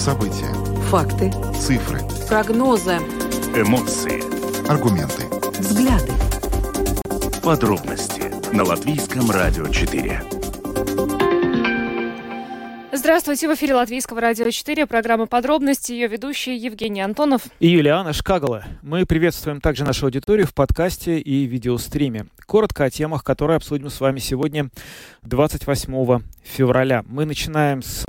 События. Факты. Цифры. Прогнозы. Эмоции. Аргументы. Взгляды. Подробности на Латвийском радио 4. Здравствуйте, в эфире Латвийского радио 4, программа «Подробности», ее ведущие Евгений Антонов и Юлиана Шкагала. Мы приветствуем также нашу аудиторию в подкасте и видеостриме. Коротко о темах, которые обсудим с вами сегодня, 28 февраля. Мы начинаем с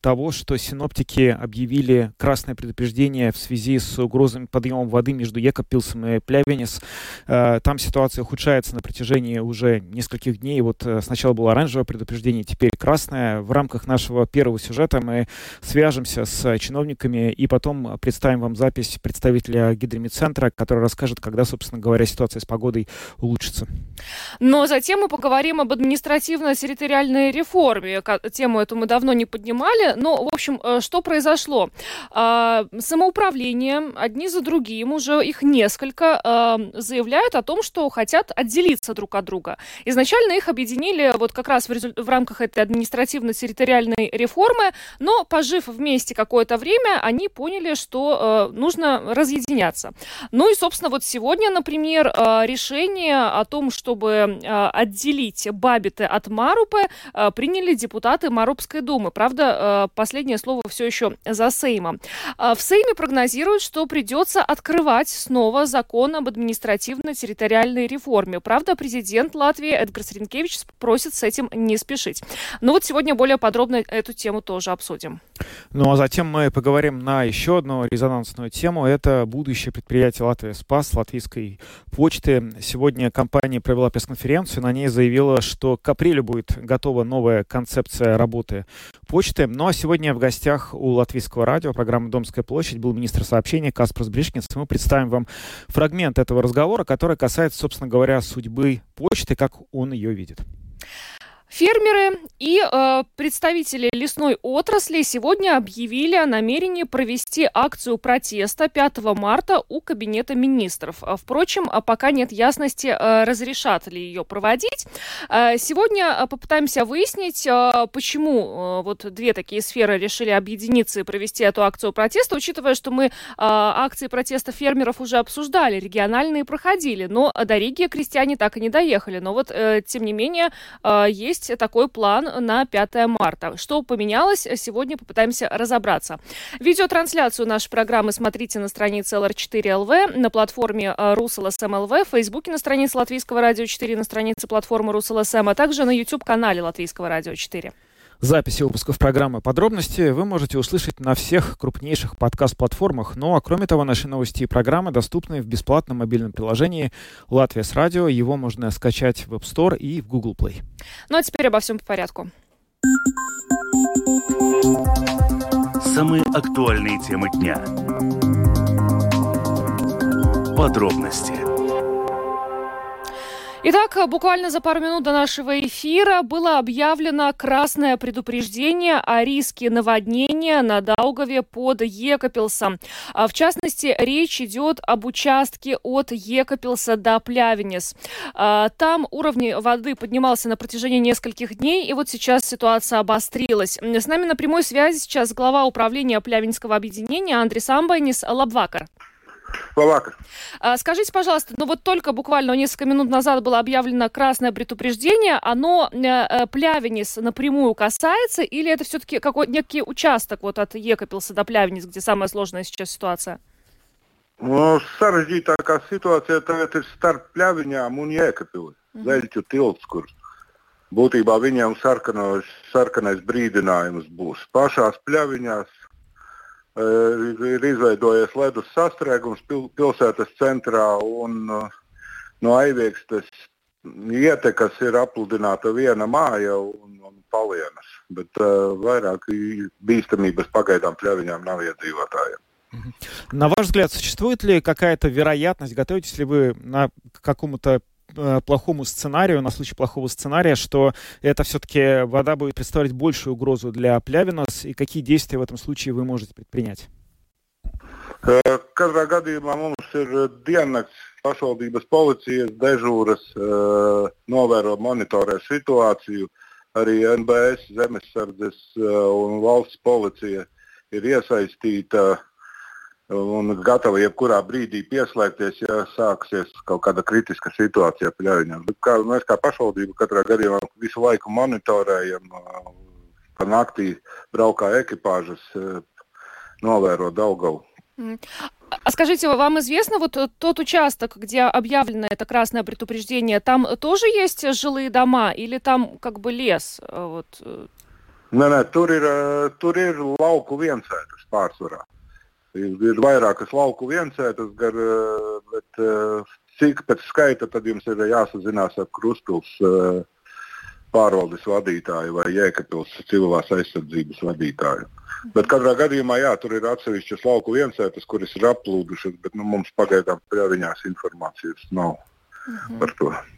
того, что синоптики объявили красное предупреждение в связи с угрозами подъема воды между Екапилсом и Плявенес. Э, там ситуация ухудшается на протяжении уже нескольких дней. Вот э, сначала было оранжевое предупреждение, теперь красное. В рамках нашего первого сюжета мы свяжемся с чиновниками и потом представим вам запись представителя гидромедцентра, который расскажет, когда, собственно говоря, ситуация с погодой улучшится. Но затем мы поговорим об административно-территориальной реформе. Тему эту мы давно не поднимали, но, в общем, э, что произошло? А, самоуправление, одни за другим, уже их несколько, а, заявляют о том, что хотят отделиться друг от друга. Изначально их объединили вот как раз в, результ... в рамках этой административно-территориальной реформы, но, пожив вместе какое-то время, они поняли, что э, нужно разъединяться. Ну и, собственно, вот сегодня, например, э, решение о том, чтобы отделить Бабиты от Марупы, приняли депутаты Марупской думы. Правда, последнее слово все еще за Сеймом. А, в Сейме прогнозируют, что придется открывать снова закон об административно-территориальной реформе. Правда, президент Латвии Эдгар Сринкевич просит с этим не спешить. Но вот сегодня более подробно эту тему тоже обсудим. Ну а затем мы поговорим на еще одну резонансную тему. Это будущее предприятие Латвия Спас, латвийской почты. Сегодня компания провела пресс-конференцию. На ней заявила, что к апрелю будет готова новая концепция работы почты. Ну а сегодня в гостях у Латвийского радио программы «Домская площадь» был министр сообщения Каспарс Бришкинс. Мы представим вам фрагмент этого разговора, который касается, собственно говоря, судьбы почты, как он ее видит. Фермеры и э, представители лесной отрасли сегодня объявили о намерении провести акцию протеста 5 марта у Кабинета министров. А, впрочем, а пока нет ясности, э, разрешат ли ее проводить. Э, сегодня попытаемся выяснить, почему э, вот две такие сферы решили объединиться и провести эту акцию протеста, учитывая, что мы акции протеста фермеров уже обсуждали, региональные проходили, но до Риги крестьяне так и не доехали. Но вот, э, тем не менее, есть есть такой план на 5 марта. Что поменялось, сегодня попытаемся разобраться. Видеотрансляцию нашей программы смотрите на странице LR4LV, на платформе э, RusLSM.LV, в Фейсбуке на странице Латвийского радио 4, на странице платформы RusLSM, а также на YouTube-канале Латвийского радио 4. Записи выпусков программы «Подробности» вы можете услышать на всех крупнейших подкаст-платформах. Ну а кроме того, наши новости и программы доступны в бесплатном мобильном приложении «Латвия с радио». Его можно скачать в App Store и в Google Play. Ну а теперь обо всем по порядку. Самые актуальные темы дня. Подробности Итак, буквально за пару минут до нашего эфира было объявлено красное предупреждение о риске наводнения на Даугаве под Екапилсом. А, в частности, речь идет об участке от Екапилса до Плявенес. А, там уровень воды поднимался на протяжении нескольких дней, и вот сейчас ситуация обострилась. С нами на прямой связи сейчас глава управления Плявенского объединения Андрей Самбайнис Лабвакар. Словаков. А, скажите, пожалуйста, ну вот только буквально несколько минут назад было объявлено красное предупреждение, оно э, э Плявенис напрямую касается, или это все-таки какой некий участок вот от Екапилса до Плявенис, где самая сложная сейчас ситуация? Nu, sarežģītākā situācija tagad ir starp pļaviņām un jēkapili. Mm -hmm. Zeļķu tilts, kur būtībā viņiem sarkano, sarkanais brīdinājums būs. Pašās pļaviņās ir izveidojies ledus sastrēgums pil, pilsētas centrā un no aiviekstes ietekas ir apludināta viena māja un, un palienas, bet uh, vairāk bīstamības pagaidām pļaviņām nav iedzīvotājiem. На ваш взгляд, существует ли какая-то вероятность, готовитесь ли вы на какому-то Э, плохому сценарию, на случай плохого сценария, что это все-таки вода будет представлять большую угрозу для Плявинос, и какие действия в этом случае вы можете предпринять? Katrā gadījumā mums ir diennakts pašvaldības policijas dežūras, novēro monitorē situāciju. Arī NBS, zemesardzes un valsts policija ir iesaistīta un gatava jebkurā brīdī pieslēgties, ja sāksies kaut kāda kritiska situācija pļaviņā. Kā, mēs kā pašvaldība katrā gadījumā visu laiku monitorējam, pa naktī braukā ekipāžas, novēro Daugavu. А скажите, вам известно вот тот участок, где объявлено это красное предупреждение, там тоже есть жилые дома или там как бы лес? Вот? Nē, nē, tur ir, tur ir lauku viensētas pārsvarā. Ir vairākas lauku viensētas, gar, bet cik pēc skaita tad jums ir jāsazinās ar Krustpils pārvaldes vadītāju vai Jēkabils civilās aizsardzības vadītāju. Bet katrā gadījumā jā, tur ir atsevišķas lauku viensētas, kuras ir aplūdušas, bet nu, mums pagaidām pie viņās informācijas nav. Угу.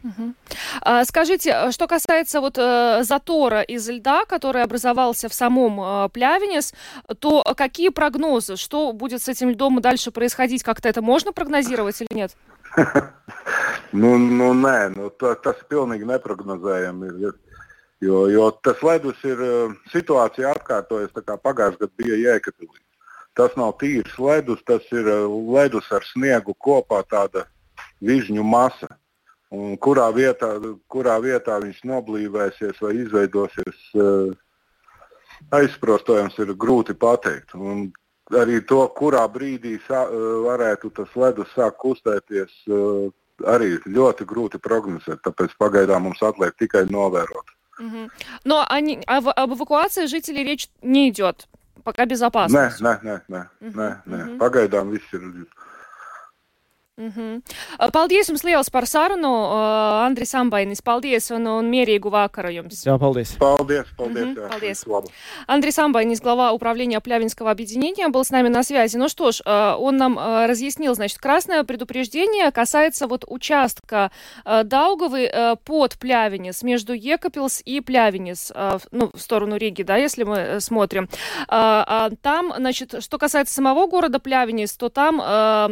Угу. А, скажите, что касается вот э, затора из льда, который образовался в самом э, Плявинес, то какие прогнозы, что будет с этим льдом дальше происходить, как-то это можно прогнозировать или нет? nu, nu, nē, nu, tā, tas ir pilnīgi neparedzējami. Jo, jo tas ledus ir situācija atkārtojas pagājušajā gadā bija Jēkabīlī. Tas nav tīrs ledus, tas ir ledus ar sniegu kopā tāda vižņu masa. Un kurā vietā, kurā vietā viņš noblīvēsies vai izveidosies, aizsprostojams ir grūti pateikt. Un arī to, kurā brīdī sā, varētu tas ledus sākt kustēties, arī ļoti grūti prognozēt. Tāpēc pagaidām mums atliek tikai novērot. Угу. Но они, об, об эвакуации жителей речь не идет. Пока безопасно. Nē, nē, nē, nē, угу. nē, nē. Угу. Pagaidām viss ir Mm -hmm. Paldies jums liels par sarunu, uh, Andris Ambainis. Paldies un, un mierīgu vakaru jums. Jā, paldies. Paldies, paldies. Mm -hmm. jā, paldies. Андрей Самбайнис, глава управления Плявинского объединения, был с нами на связи. Ну что ж, он нам разъяснил, значит, красное предупреждение касается вот участка Даугавы под Плявинец, между Екапилс и Плявинец, ну, в сторону Риги, да, если мы смотрим. Там, значит, что касается самого города Плявинец, то там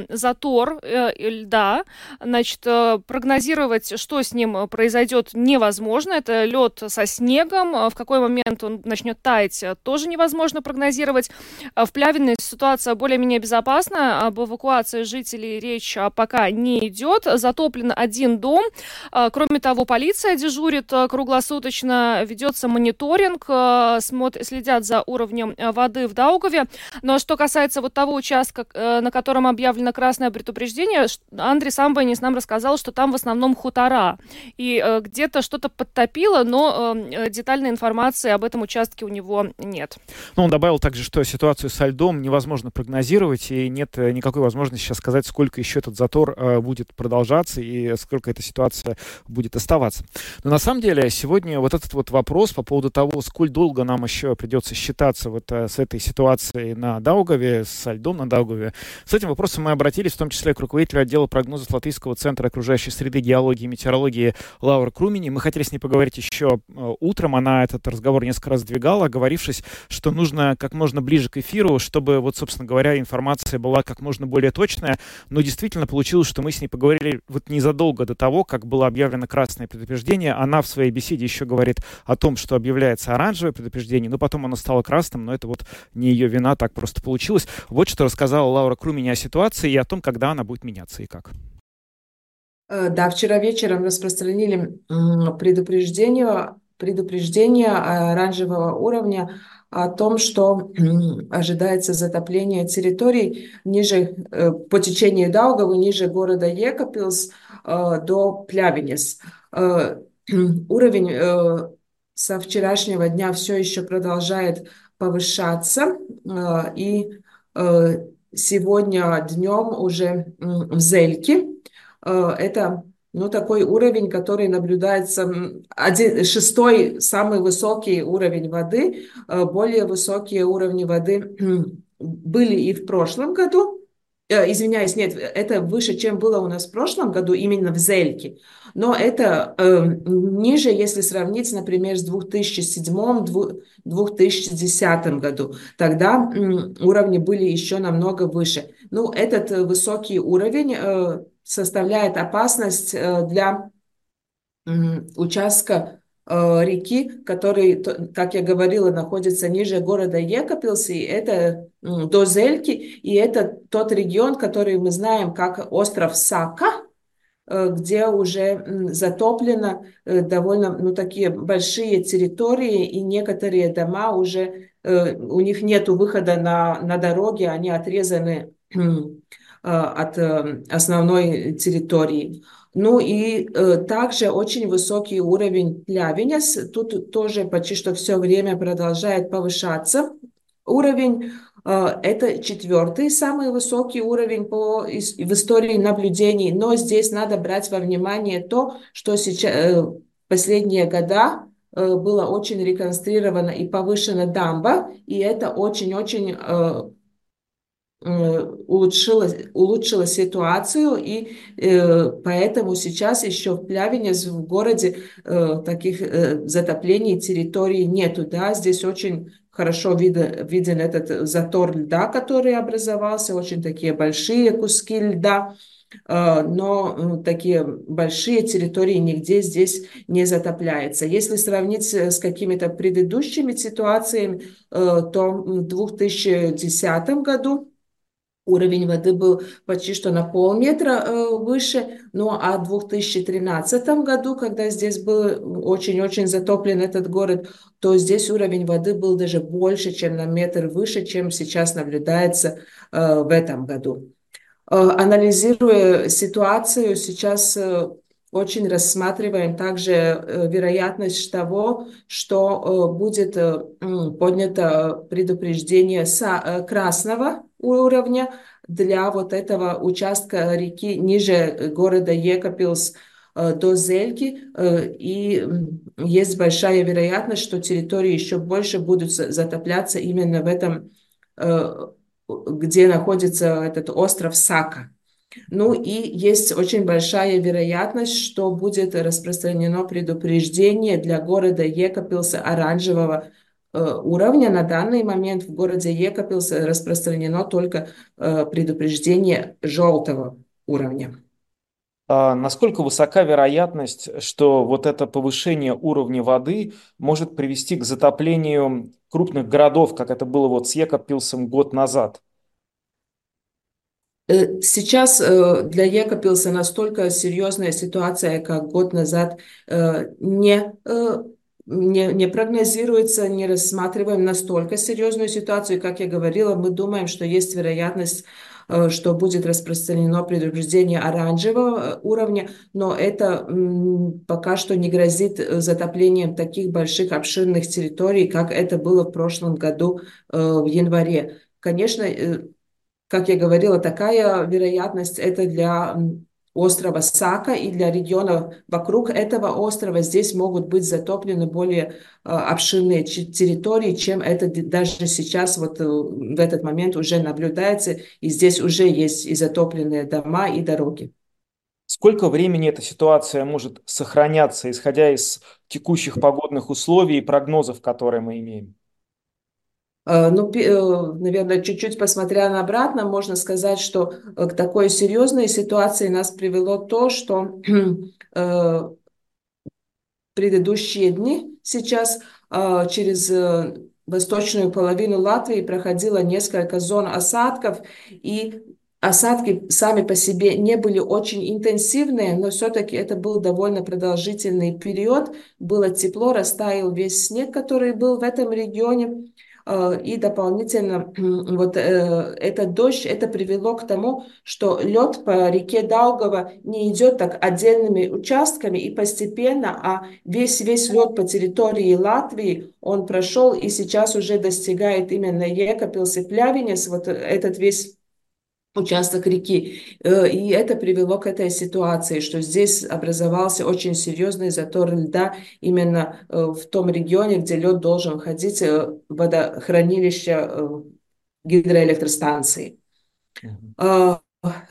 затор льда. Значит, э, прогнозировать, что с ним э, произойдет, невозможно. Это лед со снегом. Э, в какой момент он начнет таять, тоже невозможно прогнозировать. В Плявиной ситуация более-менее безопасна. Об эвакуации жителей речь пока не идет. Затоплен один дом. Кроме того, полиция дежурит круглосуточно, ведется мониторинг, следят за уровнем воды в Даугаве. Но что касается вот того участка, на котором объявлено красное предупреждение, Андрей Самбанис нам рассказал, что там в основном хутора. И э, где-то что-то подтопило, но э, детальной информации об этом участке у него нет. Ну, он добавил также, что ситуацию со льдом невозможно прогнозировать, и нет э, никакой возможности сейчас сказать, сколько еще этот затор э, будет продолжаться и сколько эта ситуация будет оставаться. Но на самом деле сегодня вот этот вот вопрос по поводу того, сколь долго нам еще придется считаться вот э, с этой ситуацией на Даугаве, с льдом на Даугаве, с этим вопросом мы обратились в том числе к руководителю руководителю отдела прогнозов Латвийского центра окружающей среды, геологии и метеорологии Лаура Крумини. Мы хотели с ней поговорить еще э, утром. Она этот разговор несколько раз двигала, оговорившись, что нужно как можно ближе к эфиру, чтобы, вот, собственно говоря, информация была как можно более точная. Но действительно получилось, что мы с ней поговорили вот незадолго до того, как было объявлено красное предупреждение. Она в своей беседе еще говорит о том, что объявляется оранжевое предупреждение, но потом оно стало красным, но это вот не ее вина, так просто получилось. Вот что рассказала Лаура Крумини о ситуации и о том, когда она будет меняться меняться и как? Э, да, вчера вечером распространили предупреждение, предупреждение оранжевого уровня о том, что ожидается затопление территорий ниже, э, по течению Даугавы, ниже города Екапилс э, до Плявинес. Уровень со вчерашнего дня все еще продолжает повышаться, и сегодня днем уже в Зельке. Э, это ну, такой уровень, который наблюдается, один, шестой самый высокий уровень воды, э, более высокие уровни воды были и в прошлом году, извиняюсь, нет, это выше, чем было у нас в прошлом году, именно в Зельке. Но это э, ниже, если сравнить, например, с 2007-2010 году. Тогда э, уровни были еще намного выше. Ну, этот э, высокий уровень э, составляет опасность э, для э, участка реки, который, как я говорила, находится ниже города Екапилс, и это до Зельки, и это тот регион, который мы знаем как остров Сака, где уже затоплено довольно ну, такие большие территории, и некоторые дома уже, у них нет выхода на, на дороги, они отрезаны от основной территории. Ну и э, также очень высокий уровень плявения. Тут тоже почти что все время продолжает повышаться. Уровень э, это четвертый самый высокий уровень по, из, в истории наблюдений. Но здесь надо брать во внимание то, что сейчас э, последние года э, было очень реконструировано и повышена дамба, и это очень-очень э, улучшила, улучшила ситуацию, и э, поэтому сейчас еще в Плявине, в городе, э, таких э, затоплений территории нету. Да? Здесь очень хорошо виден, виден этот затор льда, который образовался, очень такие большие куски льда, э, но э, такие большие территории нигде здесь не затопляется. Если сравнить с какими-то предыдущими ситуациями, то в 2010 году уровень воды был почти что на полметра э, выше. Ну а в 2013 году, когда здесь был очень-очень затоплен этот город, то здесь уровень воды был даже больше, чем на метр выше, чем сейчас наблюдается э, в этом году. Э, анализируя ситуацию, сейчас очень рассматриваем также вероятность того, что будет поднято предупреждение красного уровня для вот этого участка реки ниже города Екапилс э, до Зельки, э, и есть большая вероятность, что территории еще больше будут затопляться именно в этом, э, где находится этот остров Сака. Ну и есть очень большая вероятность, что будет распространено предупреждение для города Екапилса оранжевого Э, уровня. На данный момент в городе Екапилс распространено только э, предупреждение желтого уровня. А насколько высока вероятность, что вот это повышение уровня воды может привести к затоплению крупных городов, как это было вот с Екапилсом год назад? Э, сейчас для Екапилса настолько серьезная ситуация, как год назад, не не, не прогнозируется, не рассматриваем настолько серьезную ситуацию. Как я говорила, мы думаем, что есть вероятность э, что будет распространено предупреждение оранжевого э, уровня, но это пока что не грозит э, затоплением таких больших обширных территорий, как это было в прошлом году в январе. Конечно, как я говорила, такая вероятность это для острова Сака и для регионов вокруг этого острова здесь могут быть затоплены более э, обширные территории, чем это даже сейчас вот э, в этот момент уже наблюдается, и здесь уже есть и затопленные дома, и дороги. Сколько времени эта ситуация может сохраняться, исходя из текущих погодных условий и прогнозов, которые мы имеем? Э, ну, э, наверное, чуть-чуть посмотря на обратно, можно сказать, что э, к такой серьезной ситуации нас привело то, что предыдущие дни сейчас через восточную половину Латвии проходило несколько зон осадков, и осадки сами по себе не были очень интенсивные, но все-таки это был довольно продолжительный период. Было тепло, растаял весь снег, который был в этом регионе. Э, и дополнительно вот э, этот дождь, это привело к тому, что лед по реке Даугава не идет так отдельными участками и постепенно, а весь, весь лед по территории Латвии, он прошел и сейчас уже достигает именно Екапилс и Плявинес, вот этот весь участок реки. Э, и это привело к этой ситуации, что здесь образовался очень серьезный затор льда именно э, в том регионе, где лед должен ходить э, в водохранилище гидроэлектростанции. Mm-hmm.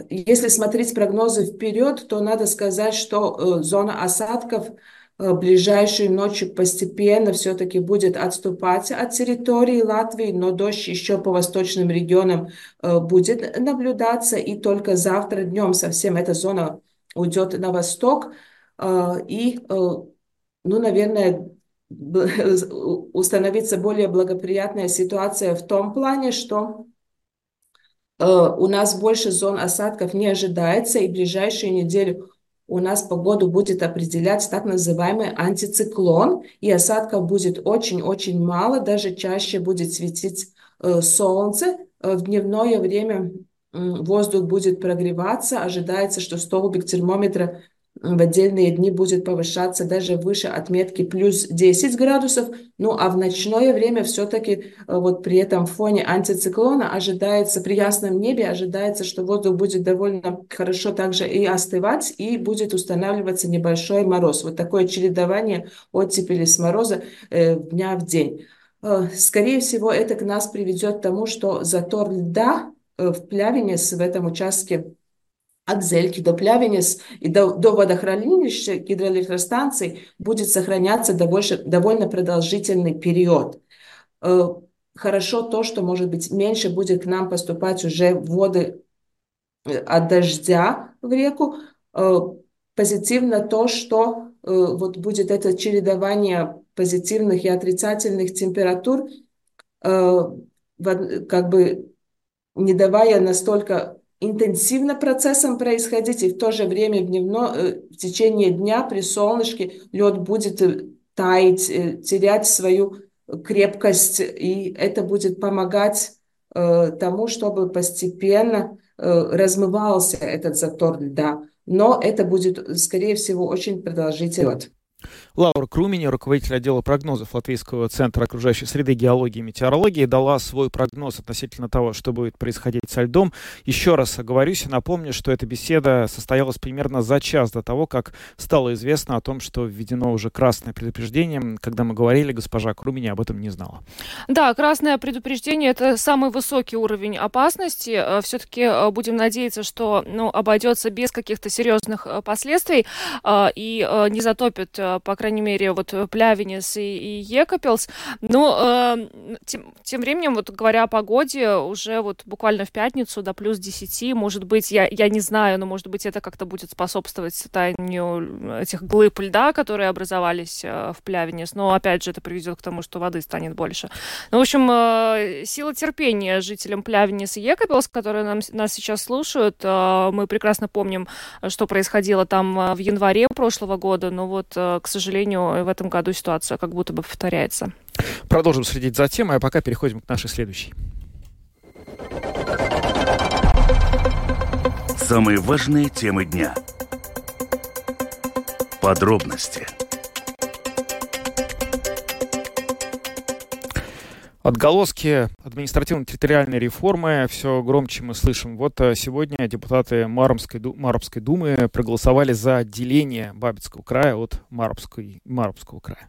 Если смотреть прогнозы вперед, то надо сказать, что зона осадков – Э, ближайшей ночью постепенно все-таки будет отступать от территории Латвии, но дождь еще по восточным регионам э, будет наблюдаться, и только завтра днем совсем эта зона уйдет на восток, э, и ну, наверное, установиться более благоприятная ситуация в том плане, что у нас больше зон осадков не ожидается, и в ближайшую неделю у нас погоду будет определять так называемый антициклон, и осадков будет очень-очень мало, даже чаще будет светить э, солнце. Э, в дневное время воздух будет прогреваться, ожидается, что столбик термометра в отдельные дни будет повышаться даже выше отметки плюс 10 градусов. Ну а в ночное время все-таки э, вот при этом фоне антициклона ожидается, при ясном небе ожидается, что воздух будет довольно хорошо также и остывать, и будет устанавливаться небольшой мороз. Вот такое чередование оттепели с мороза э, дня в день. Э, скорее всего, это к нас приведет к тому, что затор льда э, в Плявине в этом участке от Зельки до Плявенец и до, до водохранилища гидроэлектростанций будет сохраняться довольно, довольно продолжительный период. Э, хорошо то, что, может быть, меньше будет к нам поступать уже воды э, от дождя в реку. Э, позитивно то, что вот будет это чередование позитивных и отрицательных температур, как бы не давая настолько интенсивно процессом происходить, и в то же время в, дневно, э, в течение дня при солнышке лед будет э, таять, э, терять свою крепкость, и это будет помогать тому, чтобы постепенно размывался этот затор льда. Но это будет, скорее всего, очень продолжительный Лаура Крумини, руководитель отдела прогнозов Латвийского центра окружающей среды, геологии и метеорологии, дала свой прогноз относительно того, что будет происходить со льдом. Еще раз оговорюсь и напомню, что эта беседа состоялась примерно за час до того, как стало известно о том, что введено уже красное предупреждение. Когда мы говорили, госпожа Крумини об этом не знала. Да, красное предупреждение – это самый высокий уровень опасности. Э, Все-таки э, будем надеяться, что ну, обойдется без каких-то серьезных э, последствий и не затопит, по крайней мере, вот э, Плявинес и, и Екапелс. Но э, тем, тем временем, вот говоря о погоде, уже вот буквально в пятницу до плюс 10, может быть, я, я не знаю, но может быть это как-то будет способствовать созданию этих глыб льда, которые образовались э, в Плявинес. Но опять же это приведет к тому, что воды станет больше. Ну, в общем, э, сила терпения жителям Плявинес и Екапелс, которые нам, нас сейчас слушают, э, мы прекрасно помним, что происходило там э, в январе прошлого года, но вот, э, к сожалению, сожалению, в этом году ситуация как будто бы повторяется. Продолжим следить за темой, а пока переходим к нашей следующей. Самые важные темы дня. Подробности – Отголоски административно-территориальной реформы все громче мы слышим. Вот э, сегодня депутаты Маромской, Маровской думы проголосовали за отделение Бабицкого края от Маровской, Маровского края.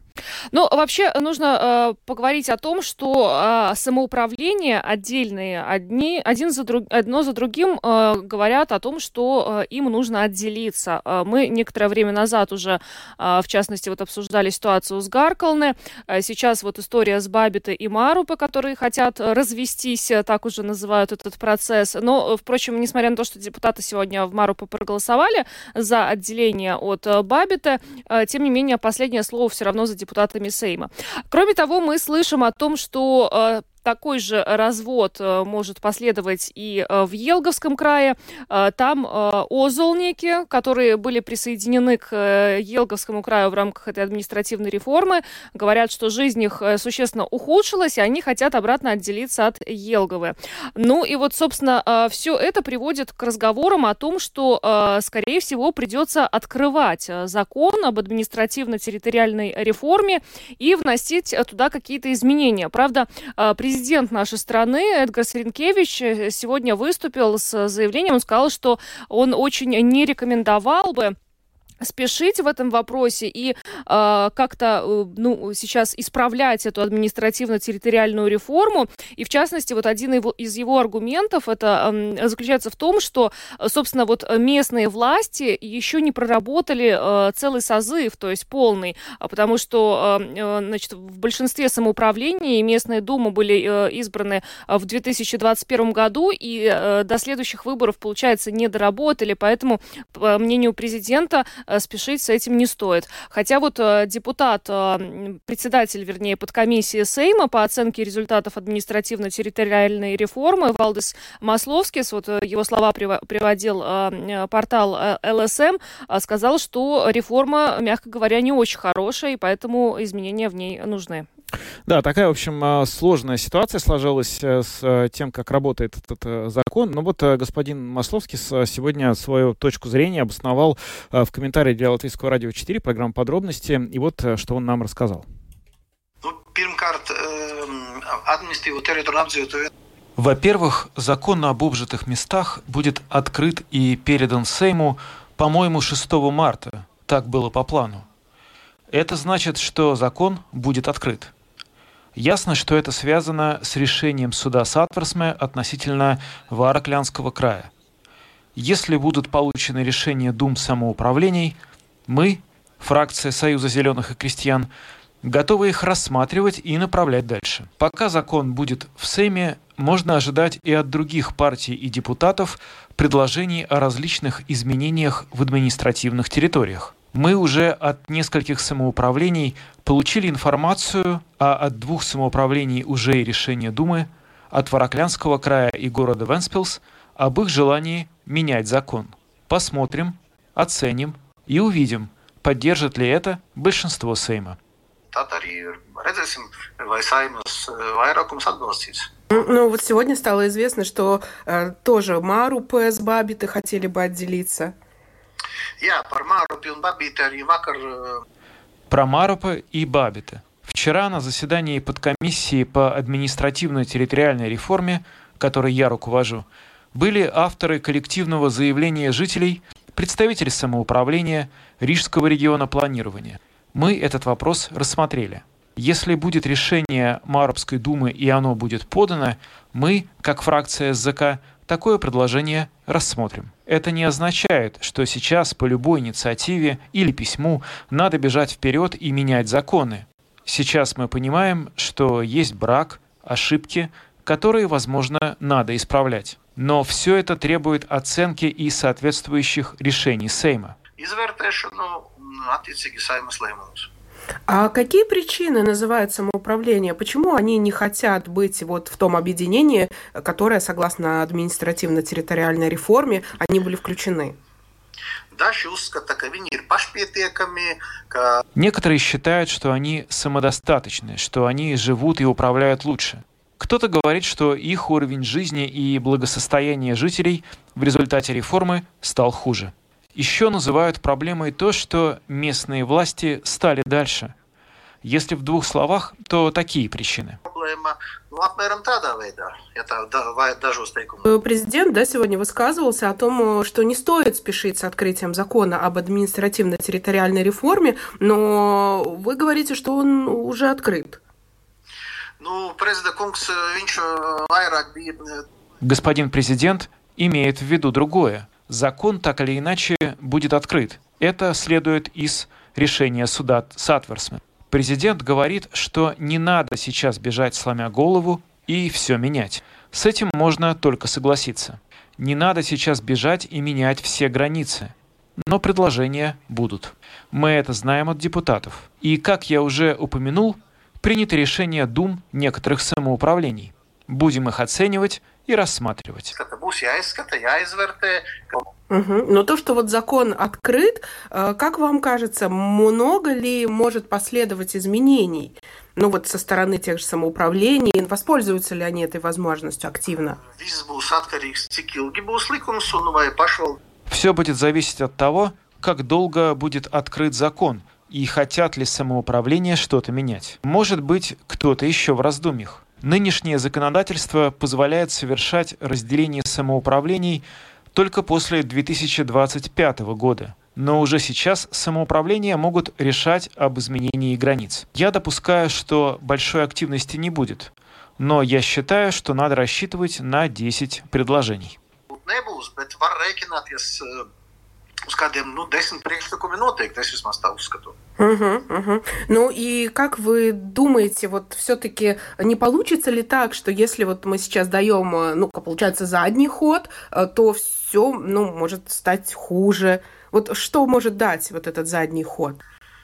Ну, вообще нужно э, поговорить о том, что э, самоуправление отдельные одни, один за друг, одно за другим э, говорят о том, что э, им нужно отделиться. Э, мы некоторое время назад уже, э, в частности, вот обсуждали ситуацию с Гаркалне. Э, сейчас вот история с Бабитой и Марупы, которые хотят развестись, э, так уже называют этот процесс. Но, э, впрочем, несмотря на то, что депутаты сегодня в Марупе проголосовали за отделение от э, Бабиты, э, тем не менее, последнее слово все равно за депутатами депутатами Сейма. Кроме того, мы слышим о том, что э, такой же развод э, может последовать и э, в Елговском крае. Э, там озолники, которые были присоединены к Елговскому краю в рамках этой административной реформы, говорят, что жизнь их существенно ухудшилась, и они хотят обратно отделиться от Елговы. Ну и вот, собственно, все это приводит к разговорам о том, что, скорее всего, придется открывать закон об административно-территориальной реформе и вносить туда какие-то изменения. Правда, президент президент нашей страны Эдгар Саренкевич э, сегодня выступил с заявлением. Он сказал, что он очень не рекомендовал бы спешить в этом вопросе и э, как-то э, ну, сейчас исправлять эту административно-территориальную реформу. И, в частности, вот один из его аргументов это э, заключается в том, что, собственно, вот местные власти еще не проработали э, целый созыв, то есть полный, а потому что э значит, в большинстве самоуправлений местные думы были э, избраны в 2021 году, и э, до следующих выборов, получается, не доработали, поэтому, по мнению президента, спешить с этим не стоит. Хотя вот депутат, председатель, вернее, подкомиссии Сейма по оценке результатов административно-территориальной реформы Валдес Масловскис, вот его слова приводил портал ЛСМ, сказал, что реформа, мягко говоря, не очень хорошая, и поэтому изменения в ней нужны. Да, такая, в общем, а, сложная ситуация сложилась э, с э, тем, как работает этот э, закон. Но вот господин Масловский сегодня свою точку зрения обосновал в комментарии для Латвийского радио 4, программы «Подробности». И вот что он нам рассказал. Ну, Во-первых, закон об обжитых местах будет открыт и передан Сейму, по-моему, 6 марта. Так было по плану. Это значит, что закон будет открыт. Ясно, что это связано с решением суда Сатверсме относительно Вараклянского края. Если будут получены решения Дум самоуправлений, мы, фракция Союза зеленых и крестьян, готовы их рассматривать и направлять дальше. Пока закон будет в Сейме, можно ожидать и от других партий и депутатов предложений о различных изменениях в административных территориях. Мы уже от нескольких самоуправлений получили информацию, а от двух самоуправлений уже и решение Думы, от Вараклянского края и города Венспилс, об их желании менять закон. Посмотрим, оценим и увидим, поддержит ли это большинство Сейма. Ну вот сегодня стало известно, что э, тоже Мару ПС Бабиты хотели бы отделиться. Jā, par Mārupi un Babīti arī vakar. Про Марупа и Бабита. Вчера на заседании подкомиссии по административно-территориальной реформе, которой я руковожу, были авторы коллективного заявления жителей, представители самоуправления Рижского региона планирования. Мы этот вопрос рассмотрели. Если будет решение Марубской думы и оно будет подано, мы, как фракция СЗК, такое предложение рассмотрим. Это не означает, что сейчас по любой инициативе или письму надо бежать вперед и менять законы. Сейчас мы понимаем, что есть брак, ошибки, которые, возможно, надо исправлять. Но все это требует оценки и соответствующих решений Сейма. А какие причины называют самоуправление? Почему они не хотят быть вот в том объединении, которое, согласно административно-территориальной реформе, они были включены? Некоторые считают, что они самодостаточны, что они живут и управляют лучше. Кто-то говорит, что их уровень жизни и благосостояние жителей в результате реформы стал хуже. Еще называют проблемой то, что местные власти стали дальше. Если в двух словах, то такие причины. Э, президент да, сегодня высказывался о том, что не стоит спешить с открытием закона об административно-территориальной реформе, но вы говорите, что он уже открыт. Ну, э, э, Господин президент имеет в виду другое закон так или иначе будет открыт. Это следует из решения суда Сатверсме. Президент говорит, что не надо сейчас бежать, сломя голову, и все менять. С этим можно только согласиться. Не надо сейчас бежать и менять все границы. Но предложения будут. Мы это знаем от депутатов. И, как я уже упомянул, принято решение дум некоторых самоуправлений. Будем их оценивать и рассматривать. Угу. Но то, что вот закон открыт, э, как вам кажется, много ли может последовать изменений? Ну вот со стороны тех же самоуправлений, воспользуются ли они этой возможностью активно? Все будет зависеть от того, как долго будет открыт закон, и хотят ли самоуправление что-то менять. Может быть, кто-то еще в раздумьях. Нынешнее законодательство позволяет совершать разделение самоуправлений только после 2025 года. Но уже сейчас самоуправления могут решать об изменении границ. Я допускаю, что большой активности не будет, но я считаю, что надо рассчитывать на 10 предложений uz kādiem nu, desmit priekšlikumiem noteikti. Es vismaz tā uzskatu. Угу, угу. Ну и как вы думаете, вот все-таки не получится ли так, что если вот мы сейчас даем, ну, получается, задний ход, то все, ну, может стать хуже? Вот что может дать вот этот задний ход?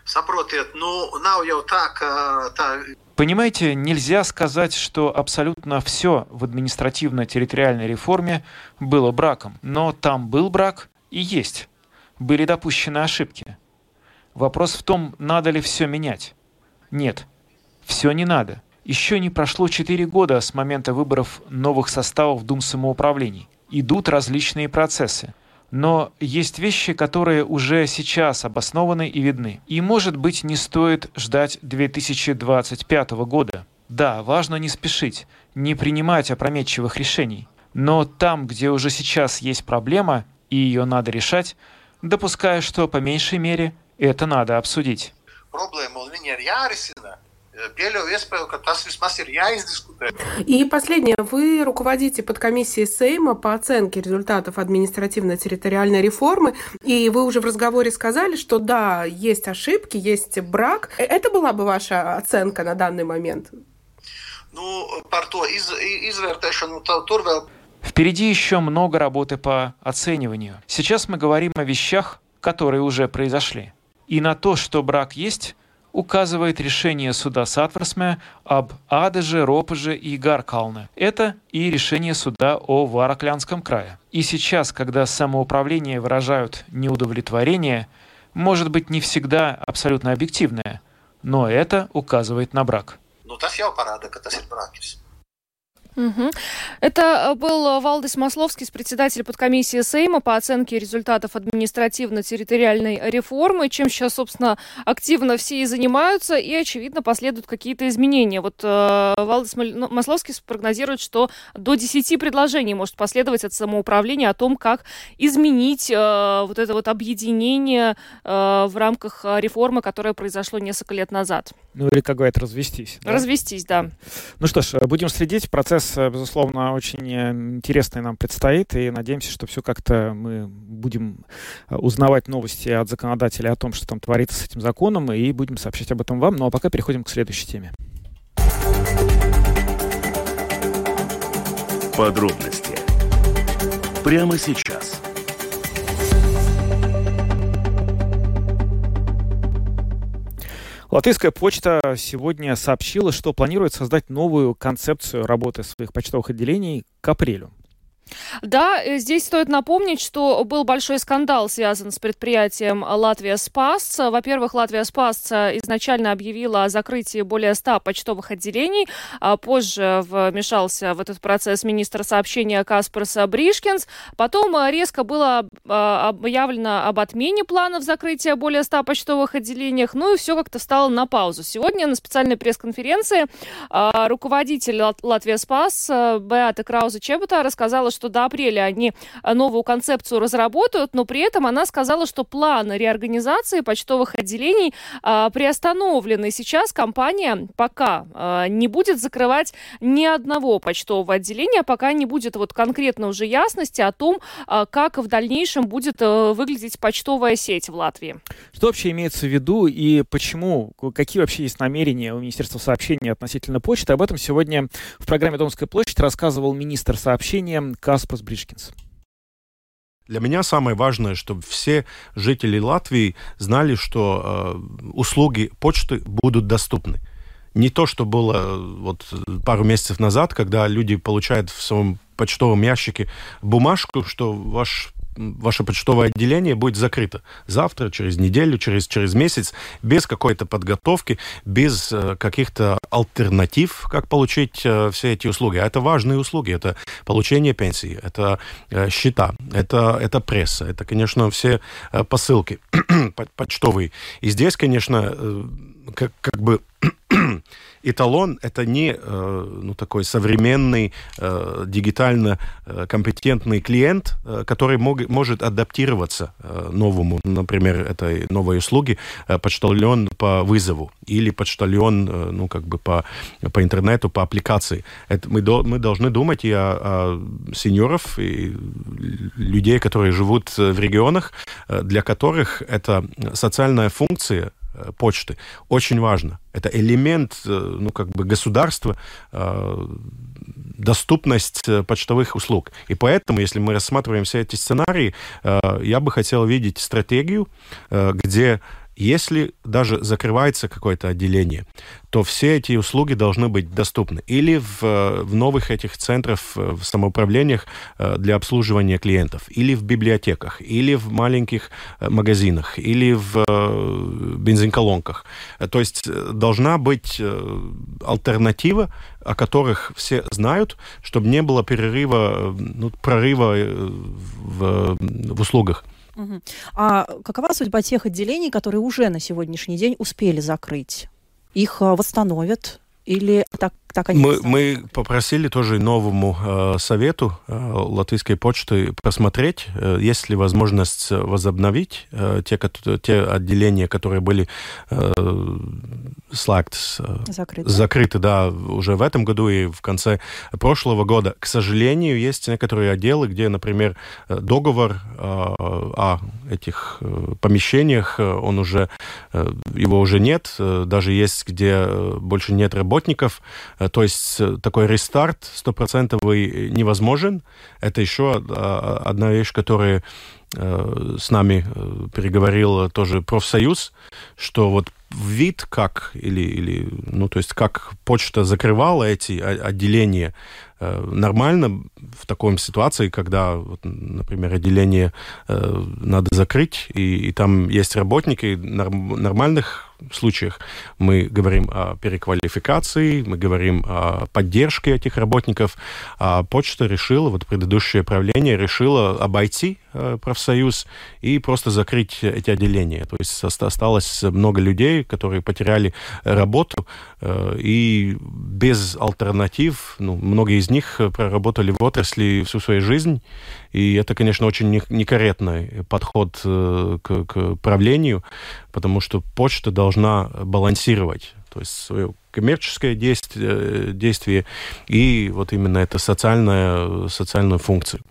Saprotiet, ну, nav jau tā, ka tā Понимаете, нельзя сказать, что абсолютно все в административно-территориальной реформе было браком. Но там был брак и есть. Были допущены ошибки. Вопрос в том, надо ли все менять. Нет, все не надо. Еще не прошло 4 года с момента выборов новых составов Дум самоуправлений. Идут различные процессы. Но есть вещи, которые уже сейчас обоснованы и видны. И, может быть, не стоит ждать 2025 года. Да, важно не спешить, не принимать опрометчивых решений. Но там, где уже сейчас есть проблема, и ее надо решать, допуская, что по меньшей мере это надо обсудить. jāizdiskutē. И последнее. Вы руководите подкомиссией Сейма по оценке результатов административно-территориальной реформы, и вы уже в разговоре сказали, что да, есть ошибки, есть брак. Э, Это была бы ваша оценка на данный момент? Nu, par to iz, izvērtēšanu tur vēl Впереди еще много работы по оцениванию. Сейчас мы говорим о вещах, которые уже произошли. И на то, что брак есть, указывает решение суда Сатварсме об Адеже, Ропаже и Гаркалне. Это и решение суда о Вараклянском крае. И сейчас, когда самоуправление выражают неудовлетворение, может быть не всегда абсолютно объективное, но это указывает на брак. nu, tas jau parāda, ka tas ir. Мгм. Это э, был Валдис Масловский, председатель подкомиссии Сейма по оценке результатов административно-территориальной реформы, чем сейчас, собственно, активно все и занимаются, и, очевидно, последуют какие-то изменения. Вот э, Валдис ну, Масловский прогнозирует, что до 10 предложений может последовать от самоуправления о том, как изменить э, вот это вот объединение э, в рамках э, реформы, которая произошло несколько лет назад. Ну или, как говорят, развестись. да? Развестись, да. Ну что ж, будем следить. Процесс, э, безусловно, очень э, интересный нам предстоит. И надеемся, что все как-то мы будем э, узнавать новости от законодателя о том, что там творится с этим законом, и будем сообщать об этом вам. Ну а пока переходим к следующей теме. Подробности прямо сейчас. Латвийская почта сегодня сообщила, что планирует создать новую концепцию работы своих почтовых отделений к апрелю. Да, э, здесь стоит напомнить, что был большой скандал, связан с предприятием Латвия Спас. Во-первых, Латвия Спас изначально объявила о закрытии более 100 почтовых отделений. А Позже вмешался в этот процесс министр сообщения Каспарс Бришкинс. Потом э, резко было э, объявлено об отмене планов закрытия более 100 почтовых отделениях. Ну и все как-то стало на паузу. Сегодня на специальной пресс-конференции руководитель Лат- Латвия Спас Беата Крауза Чебота рассказала, что до апреля они э, новую концепцию разработают, но при этом она сказала, что план реорганизации почтовых отделений э, приостановлен. И сейчас компания пока э, не будет закрывать ни одного почтового отделения, пока не будет вот конкретно уже ясности о том, э, как в дальнейшем будет э, выглядеть почтовая сеть в Латвии. Что вообще имеется в виду и почему, какие вообще есть намерения у Министерства сообщения относительно почты? Об этом сегодня в программе «Домская площадь» рассказывал министр сообщения Каспас Бришкинс. Для меня самое важное, чтобы все жители Латвии знали, что э, услуги почты будут доступны. Не то, что было э, вот пару месяцев назад, когда люди получают в своем почтовом ящике бумажку, что ваш ваше почтовое отделение будет закрыто завтра, через неделю, через, через месяц, без какой-то подготовки, без э, каких-то альтернатив, как получить э, все эти услуги. А это важные услуги. Это получение пенсии, это э, счета, это, это пресса, это, конечно, все посылки по- почтовые. И здесь, конечно, как, как бы эталон это не э, ну, такой современный, э, дигитально э, компетентный клиент, который мог, может адаптироваться новому, например, этой новой услуги, почтальон по вызову или почтальон ну, как бы по, по интернету, по аппликации. Это мы, до, мы должны думать и о, о сеньоров, и людей, которые живут в регионах, для которых это социальная функция почты очень важно. Это элемент, э, ну, как бы государства, э, доступность почтовых услуг. И поэтому, если мы рассматриваем все эти сценарии, я бы хотел видеть стратегию, где если даже закрывается какое-то отделение, то все эти услуги должны быть доступны. Или в, в новых этих центрах, в самоуправлениях э, для обслуживания клиентов, или в библиотеках, или в маленьких э, магазинах, или в э, бензинколонках. То есть должна быть альтернатива, о которых все знают, чтобы не было перерыва, ну, прорыва в, в услугах. Угу. А какова судьба тех отделений, которые уже на сегодняшний день успели закрыть? Их а, восстановят или так так они мы, мы попросили тоже новому э, совету э, Латвийской почты просмотреть, э, есть ли возможность возобновить э, те, те отделения, которые были э, слакт, э, закрыты. закрыты да, уже в этом году и в конце прошлого года. К сожалению, есть некоторые отделы, где, например, договор э, о этих э, помещениях, э, он уже, э, его уже нет, э, даже есть, где больше нет работников, Э, то есть э, такой рестарт стопроцентовый невозможен. Это еще одна вещь, которая э, с нами переговорил тоже профсоюз, что вот вид как или или ну то есть как почта закрывала эти отделения нормально в такой ситуации, когда, вот, например, отделение э, надо закрыть, и, и там есть работники норм, нормальных случаях мы говорим о переквалификации, мы говорим о поддержке этих работников, а почта решила, вот предыдущее правление решило обойти э, профсоюз и просто закрыть эти отделения. То есть осталось много людей, которые потеряли работу, э, и без альтернатив, ну, многие из них проработали в отрасли всю свою жизнь, и это, конечно, очень некорректный подход э, к, к правлению, потому что почта должна балансировать то есть свое коммерческое действие, действие и вот именно это социальная, социальную функцию.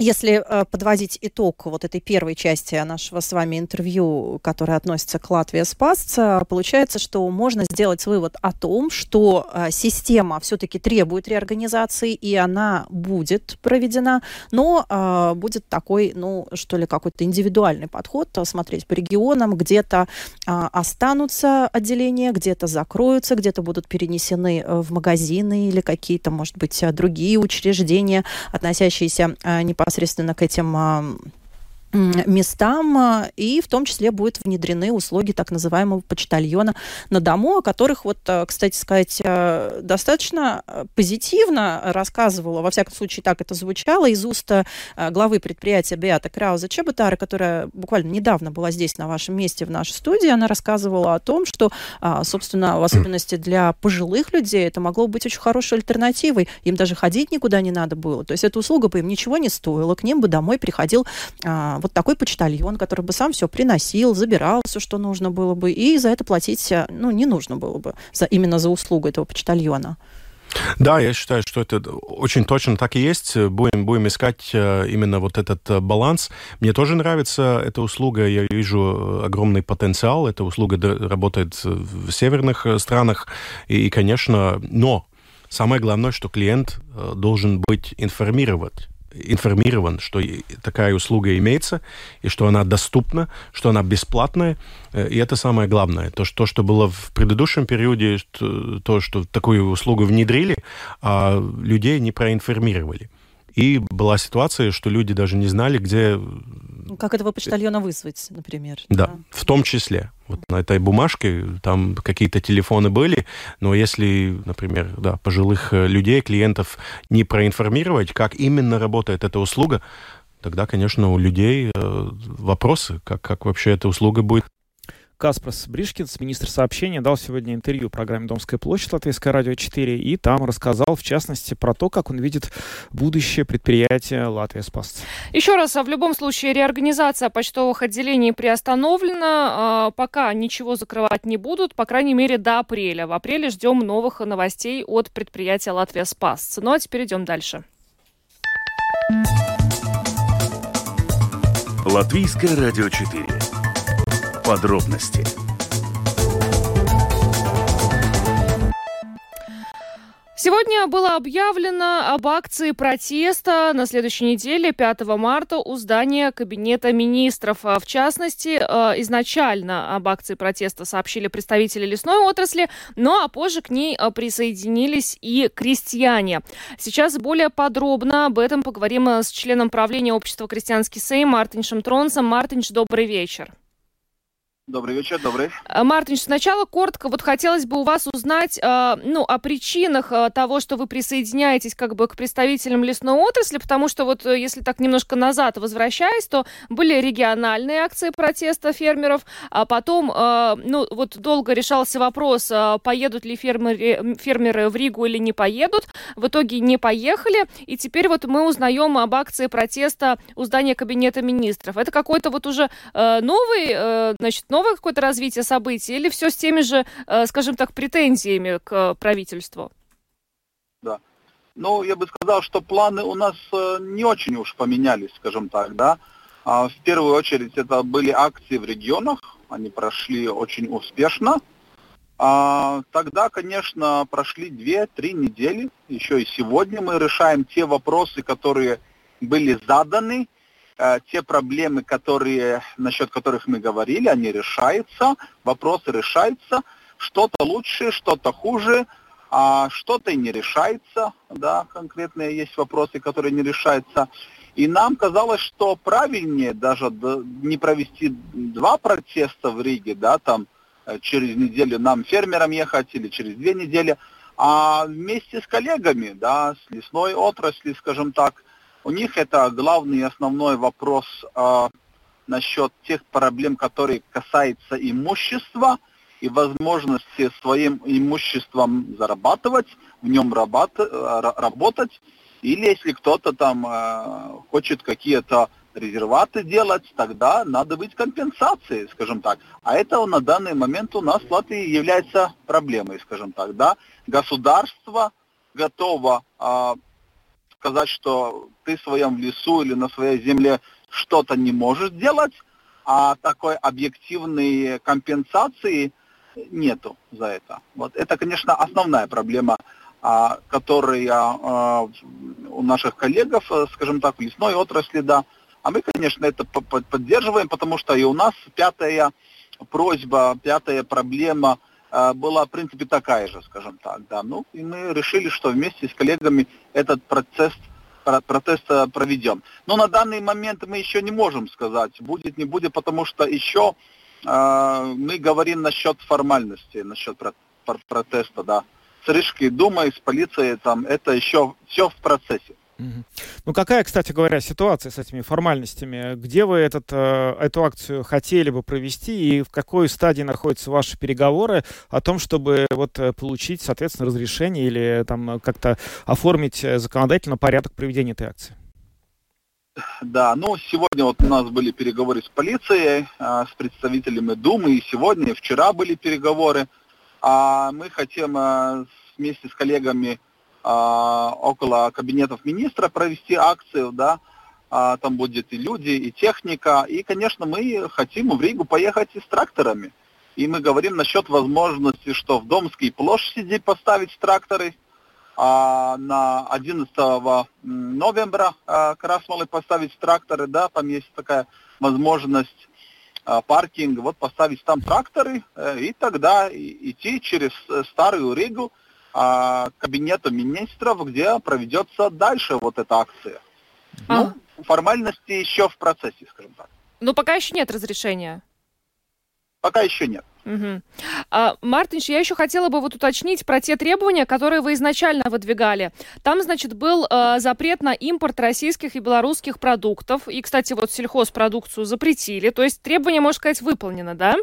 Если э, подводить итог вот этой первой части нашего с вами интервью, которая относится к Латвии Спас, получается, что можно сделать вывод о том, что э, система все-таки требует реорганизации, и она будет проведена, но э, будет такой, ну, что ли, какой-то индивидуальный подход, смотреть по регионам, где-то останутся отделения, где-то закроются, где-то будут перенесены в магазины или какие-то, может быть, другие учреждения, относящиеся непосредственно непосредственно к этим местам, а, и в том числе будут внедрены услуги так называемого почтальона на дому, о которых, вот, а, кстати сказать, а, достаточно позитивно рассказывала, во всяком случае так это звучало, из уст главы предприятия Беата Крауза Чеботара, которая буквально недавно была здесь, на вашем месте, в нашей студии, она рассказывала о том, что, собственно, в особенности для пожилых людей это могло быть очень хорошей альтернативой, им даже ходить никуда не надо было, то есть эта услуга бы им ничего не стоила, к ним бы домой приходил вот такой почтальон, который бы сам все приносил, забирал все, что нужно было бы, и за это платить, э, ну, не нужно было бы за, именно за услугу этого почтальона. Да, я считаю, что это очень точно так и есть. Будем, будем искать э, именно вот этот э, баланс. Мне тоже нравится эта услуга. Я вижу огромный потенциал. Эта услуга работает в северных странах. И, конечно, но самое главное, что клиент должен быть информирован информирован, что такая услуга имеется, и что она доступна, что она бесплатная. Э, и это самое главное. То, что, то, что было в предыдущем периоде, то, что такую услугу внедрили, а людей не проинформировали. И была ситуация, что люди даже не знали, где... Как этого почтальона вызвать, например. Да, да, в том числе. Вот на этой бумажке там какие-то телефоны были, но если, например, да, пожилых э, людей, клиентов не проинформировать, как именно работает эта услуга, тогда, конечно, у людей э, вопросы, как, как вообще эта услуга будет Каспарс Бришкинс, министр сообщения, дал сегодня интервью программе «Домская площадь» Латвийское радио 4, и там рассказал, в частности, про то, как он видит будущее предприятия «Латвия Спас». Еще раз, а в любом случае, реорганизация почтовых отделений приостановлена. А, пока ничего закрывать не будут, по крайней мере, до апреля. В апреле ждем новых новостей от предприятия «Латвия Спас». Ну а теперь идем дальше. Латвийское радио 4 Подробности Сегодня было объявлено об акции протеста на следующей неделе, 5 марта, у здания Кабинета министров. А, в частности, э, изначально об акции протеста сообщили представители лесной отрасли, ну а позже к ней э, присоединились и крестьяне. Сейчас более подробно об этом поговорим с членом правления общества «Крестьянский Сейм» Мартиншем Тронсом. Мартинш, добрый вечер. Добрый вечер, добрый. Э, Мартин, сначала коротко вот хотелось бы у вас узнать, э, ну, о причинах э, того, что вы присоединяетесь как бы к представителям лесной отрасли, потому что вот если так немножко назад возвращаясь, то были региональные акции протеста фермеров, а потом, ну, вот долго решался вопрос, поедут ли фермеры, фермеры в Ригу или не поедут. В итоге не поехали, и теперь вот мы узнаем об акции протеста у здания Кабинета министров. Это какой-то вот уже новый, значит, новый новое какое-то развитие событий или все с теми же, э, скажем так, претензиями к правительству? Да. Ну, я бы сказал, что планы у нас э, не очень уж поменялись, скажем так, да. А, в первую очередь это были акции в регионах, они прошли очень успешно. А, тогда, конечно, прошли 2-3 недели, еще и сегодня мы решаем те вопросы, которые были заданы, Э, те проблемы, которые, насчет которых мы говорили, они решаются, вопросы решаются, что-то лучше, что-то хуже, а что-то и не решается, да, конкретные есть вопросы, которые не решаются. И нам казалось, что правильнее даже не провести два протеста в Риге, да, там э, через неделю нам фермерам ехать или через две недели, а вместе с коллегами, да, с лесной отрасли, скажем так, у них это главный и основной вопрос э, насчет тех проблем, которые касаются имущества и возможности своим имуществом зарабатывать, в нем работать. Или если кто-то там э, хочет какие-то резерваты делать, тогда надо быть компенсацией, скажем так. А это на данный момент у нас в Латвии является проблемой, скажем так. Да? Государство готово э, сказать, что ты в своем лесу или на своей земле что-то не можешь делать, а такой объективной компенсации нету за это. Вот это, конечно, основная проблема, а, которая а, у наших коллегов, скажем так, в лесной отрасли, да. А мы, конечно, это поддерживаем, потому что и у нас пятая просьба, пятая проблема была, в принципе, такая же, скажем так, да. Ну, и мы решили, что вместе с коллегами этот процесс протеста проведем. Но на данный момент мы еще не можем сказать, будет, не будет, потому что еще э, мы говорим насчет формальности, насчет про, про, протеста, да. С Рижской думой, с полицией, там, это еще все в процессе. Ну какая, кстати говоря, ситуация с этими формальностями? Где вы этот, э, эту акцию хотели бы провести и в какой стадии находятся ваши переговоры о том, чтобы вот э, получить, соответственно, разрешение или там как-то оформить э, законодательно порядок проведения этой акции? Да, ну сегодня вот у нас были переговоры с полицией, с представителями Думы, и сегодня, и вчера были переговоры. А мы хотим вместе с коллегами а, около кабинетов министра провести акцию, да, а, там будет и люди, и техника, и, конечно, мы хотим в Ригу поехать и с тракторами. И мы говорим насчет возможности, что в Домской площади поставить тракторы, а на 11 новembra а, Красмалы поставить тракторы, да, там есть такая возможность а, паркинг, вот поставить там тракторы, э, и тогда идти через э, Старую Ригу, а, кабинету министров, где проведется дальше вот эта акция. А. Ну, формальности еще в процессе, скажем так. Ну, пока еще нет разрешения. Пока еще нет. Угу. А, Мартинш, я еще хотела бы вот уточнить про те требования, которые вы изначально выдвигали. Там, значит, был э, запрет на импорт российских и белорусских продуктов. И, кстати, вот сельхозпродукцию запретили. То есть требование, можно сказать, выполнено, да?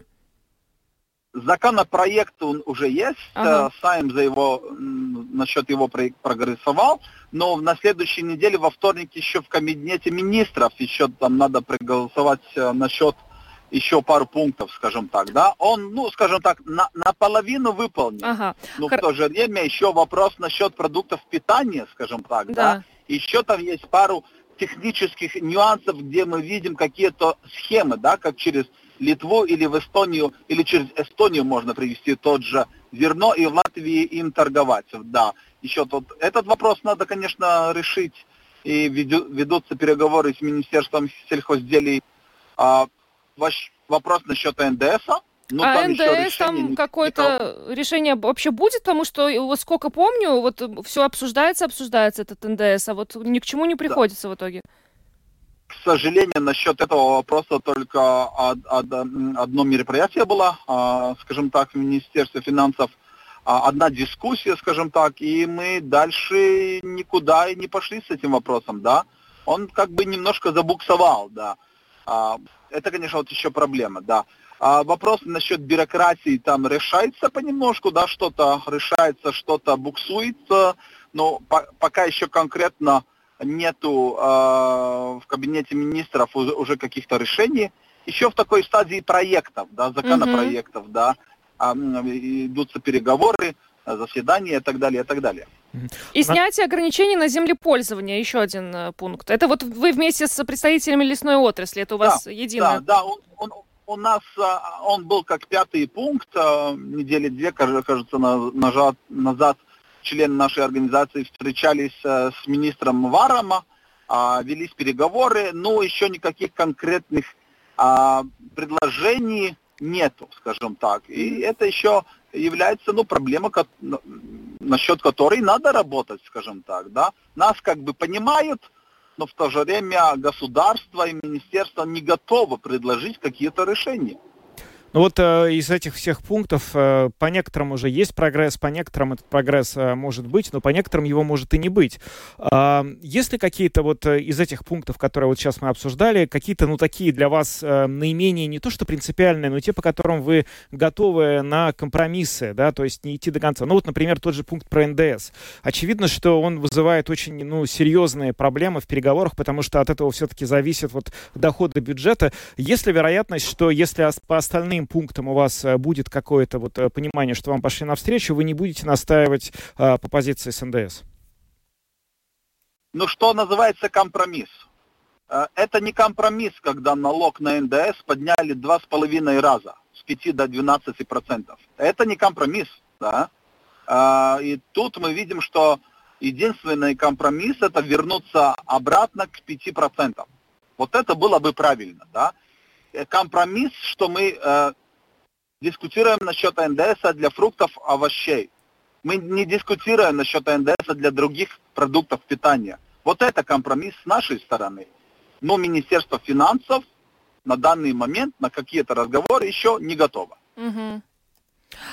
Законопроект он уже есть, ага. Э, Сайм за его, насчет его прогрессовал, но на следующей неделе, во вторник, еще в кабинете министров, еще там надо проголосовать э, насчет еще пару пунктов, скажем так, да, он, ну, скажем так, на, наполовину выполнен. Ага. Но Хор... в то же время еще вопрос насчет продуктов питания, скажем так, да. да. Еще там есть пару технических нюансов, где мы видим какие-то схемы, да, как через Литву или в Эстонию, или через Эстонию можно привести тот же зерно и в Латвии им торговать. Да, еще тут этот вопрос надо, конечно, решить. И ведутся переговоры с Министерством сельхозделий. А, ваш вопрос насчет НДС. Ну, а там НДС там какое-то решение вообще будет, потому что вот сколько помню, вот все обсуждается, обсуждается этот НДС, а вот ни к чему не приходится да. в итоге. Сожалению, насчет этого вопроса только одно мероприятие было, а, скажем так, в Министерстве финансов, а, одна дискуссия, скажем так, и мы дальше никуда и не пошли с этим вопросом, да. Он как бы немножко забуксовал, да. А, это, конечно, вот еще проблема, да. А вопрос насчет бюрократии там решается понемножку, да, что-то решается, что-то буксуется, но по пока еще конкретно нету э, в кабинете министров уже, уже каких-то решений. Еще в такой стадии проектов, да, законопроектов, mm-hmm. да, э, идутся переговоры, заседания и так далее, и так далее. И снятие ограничений на землепользование, еще один э, пункт. Это вот вы вместе с представителями лесной отрасли, это у вас да, единое? Да, да, он, он, у нас а, он был как пятый пункт, недели две, кажется, назад, назад члены нашей организации встречались э, с министром Варама, а, велись переговоры, но еще никаких конкретных а, предложений нету, скажем так. И это еще является ну, проблема, насчет которой надо работать, скажем так. Да? Нас как бы понимают, но в то же время государство и министерство не готовы предложить какие-то решения. Ну вот э, из этих всех пунктов э, по некоторым уже есть прогресс, по некоторым этот прогресс э, может быть, но по некоторым его может и не быть. Э, есть ли какие-то вот э, из этих пунктов, которые вот сейчас мы обсуждали, какие-то, ну, такие для вас э, наименее не то что принципиальные, но те, по которым вы готовы на компромиссы, да, то есть не идти до конца. Ну вот, например, тот же пункт про НДС. Очевидно, что он вызывает очень, ну, серьезные проблемы в переговорах, потому что от этого все-таки зависит вот доходы бюджета. Есть ли вероятность, что если по остальным пунктам у вас э, будет какое-то вот э, понимание, что вам пошли навстречу, вы не будете настаивать а, по позиции с НДС? Ну, что называется компромисс? Это не компромисс, когда налог на НДС подняли два с половиной раза, с 5 до 12 процентов. Это не компромисс, да. И тут мы видим, что единственный компромисс это вернуться обратно к 5 процентам. Вот это было бы правильно, да. Э, компромисс, что мы э, дискутируем насчет НДС для фруктов, овощей. Мы не дискутируем насчет НДС для других продуктов питания. Вот это компромисс с нашей стороны. Но Министерство финансов на данный момент на какие-то разговоры еще не готово. Угу.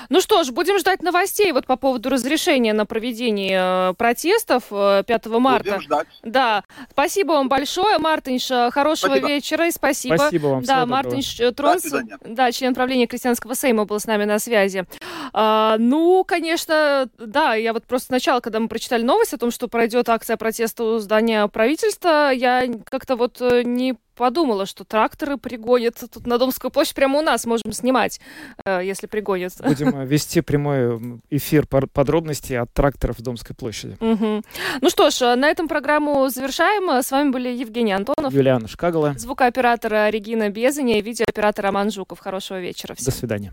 Ну что ж, будем ждать новостей вот по поводу разрешения на проведение э, протестов 5 э, марта. Будем ждать. Да. Спасибо вам большое, Мартинш. Э, хорошего спасибо. вечера и спасибо. Спасибо вам. Да, Мартинш Тронс, да, член правления Крестьянского Сейма был с нами на связи. А, ну, конечно, да, я вот просто сначала, когда мы прочитали новость о том, что пройдет акция протеста у здания правительства, я как-то вот не подумала, что тракторы пригонят тут на Домскую площадь. Прямо у нас можем снимать, э, если пригонят. Будем э, вести прямой эфир подробностей от тракторов Домской площади. Угу. Ну что ж, э, на этом программу завершаем. С вами были Евгений Антонов. Юлиана Шкагала. Звукооператора Регина Безаня и видеооператор Роман Жуков. Хорошего вечера всем. До свидания.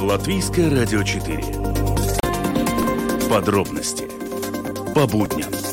Латвийское радио 4. Подробности по будням.